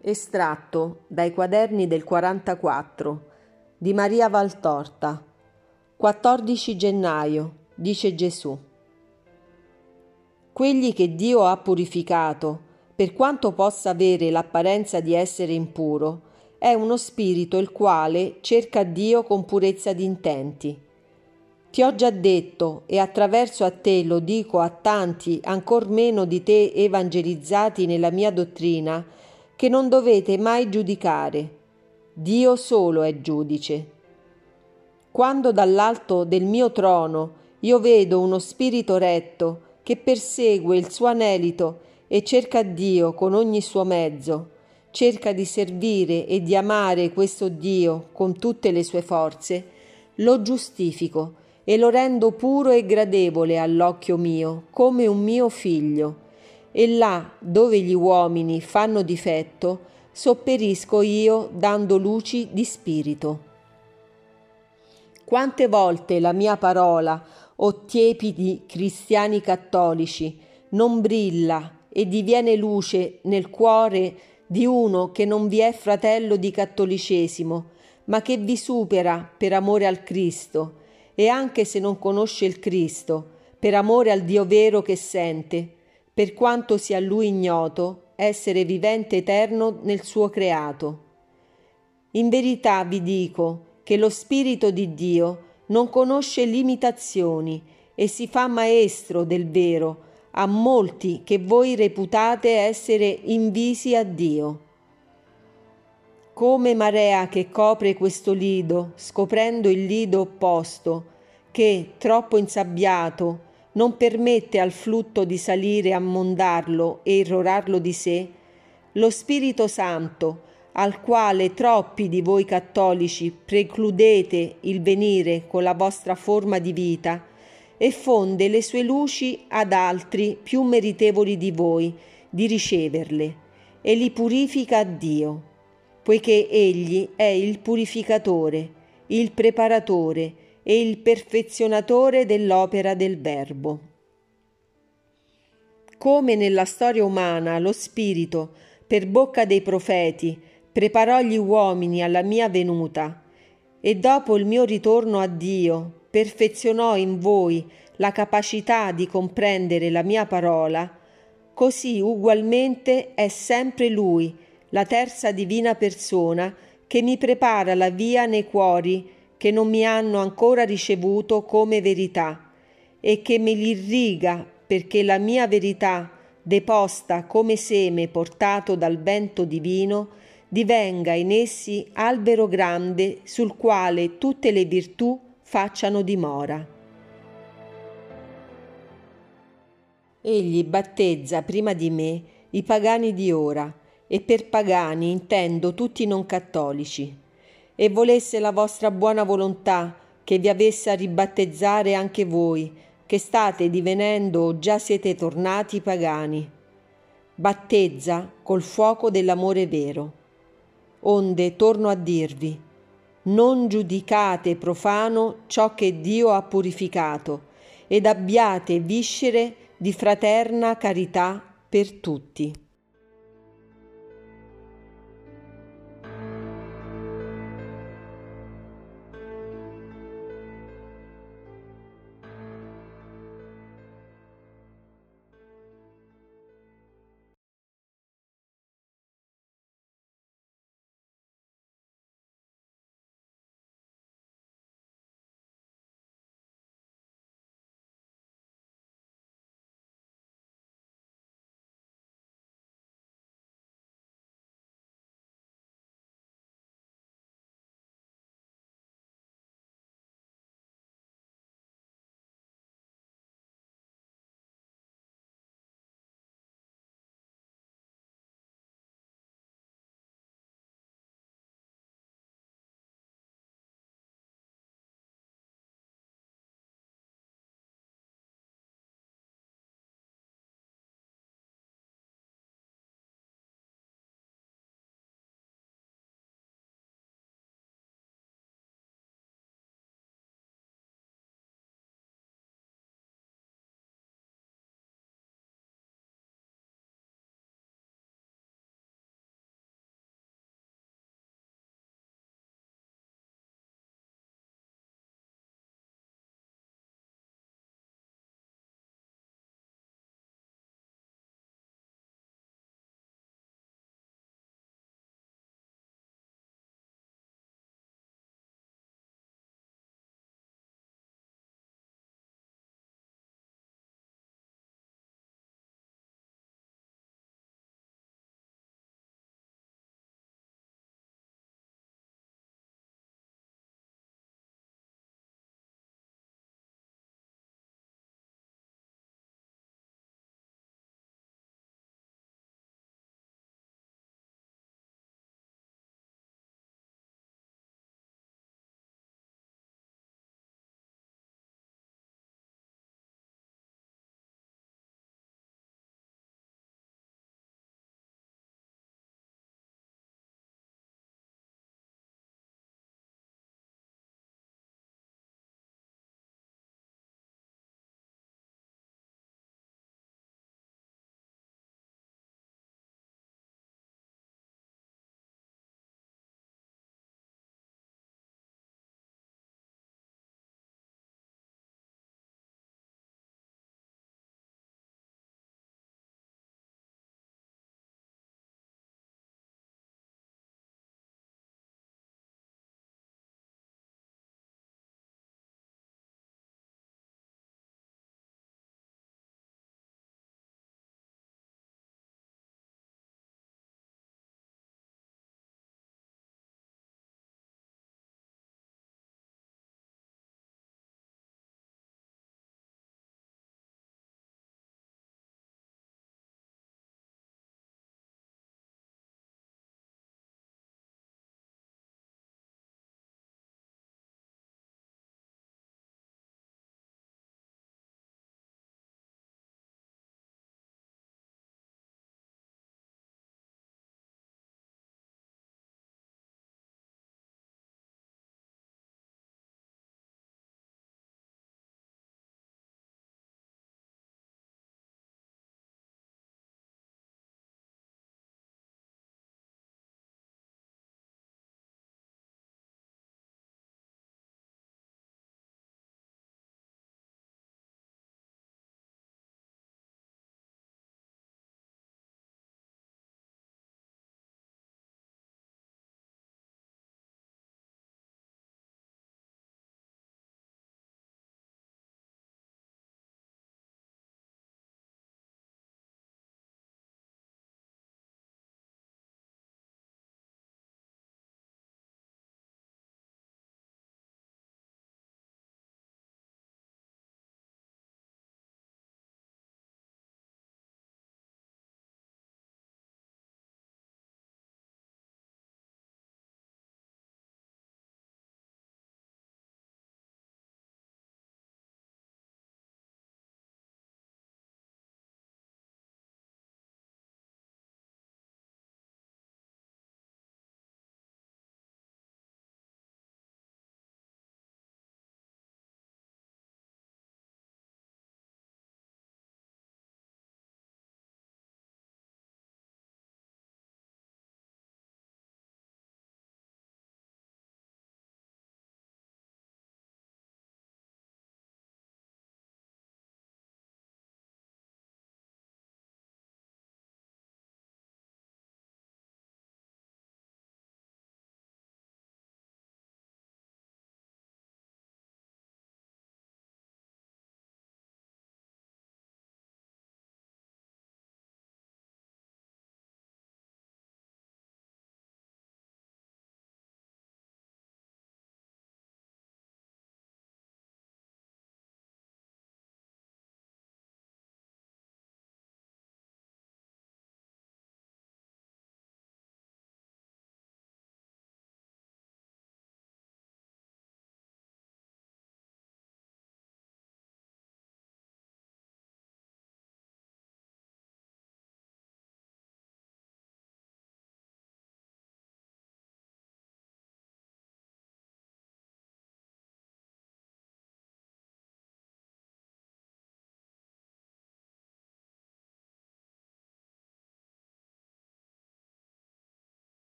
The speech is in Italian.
Estratto dai quaderni del 44 di Maria Valtorta. 14 gennaio, dice Gesù. Quegli che Dio ha purificato, per quanto possa avere l'apparenza di essere impuro, è uno spirito il quale cerca Dio con purezza di intenti. Ti ho già detto, e attraverso a te lo dico a tanti, ancor meno di te evangelizzati nella mia dottrina, che non dovete mai giudicare. Dio solo è giudice. Quando dall'alto del mio trono io vedo uno spirito retto che persegue il suo anelito e cerca Dio con ogni suo mezzo, cerca di servire e di amare questo Dio con tutte le sue forze, lo giustifico e lo rendo puro e gradevole all'occhio mio, come un mio figlio e là dove gli uomini fanno difetto, sopperisco io dando luci di spirito. Quante volte la mia parola, o tiepidi cristiani cattolici, non brilla e diviene luce nel cuore di uno che non vi è fratello di cattolicesimo, ma che vi supera per amore al Cristo, e anche se non conosce il Cristo, per amore al Dio vero che sente, per quanto sia lui ignoto, essere vivente eterno nel suo creato. In verità vi dico che lo Spirito di Dio non conosce limitazioni e si fa maestro del vero a molti che voi reputate essere invisi a Dio. Come marea che copre questo lido, scoprendo il lido opposto, che, troppo insabbiato, non permette al flutto di salire a mondarlo e irrorarlo di sé, lo Spirito Santo, al quale troppi di voi cattolici precludete il venire con la vostra forma di vita, e fonde le sue luci ad altri più meritevoli di voi di riceverle, e li purifica a Dio, poiché Egli è il purificatore, il preparatore, e il perfezionatore dell'opera del Verbo. Come nella storia umana lo Spirito, per bocca dei profeti, preparò gli uomini alla mia venuta, e dopo il mio ritorno a Dio perfezionò in voi la capacità di comprendere la mia parola, così ugualmente è sempre Lui, la terza divina persona, che mi prepara la via nei cuori che non mi hanno ancora ricevuto come verità e che me li irriga perché la mia verità, deposta come seme portato dal vento divino, divenga in essi albero grande sul quale tutte le virtù facciano dimora. Egli battezza prima di me i pagani di ora, e per pagani intendo tutti i non cattolici e volesse la vostra buona volontà che vi avesse a ribattezzare anche voi, che state divenendo o già siete tornati pagani. Battezza col fuoco dell'amore vero. Onde torno a dirvi, non giudicate profano ciò che Dio ha purificato, ed abbiate viscere di fraterna carità per tutti.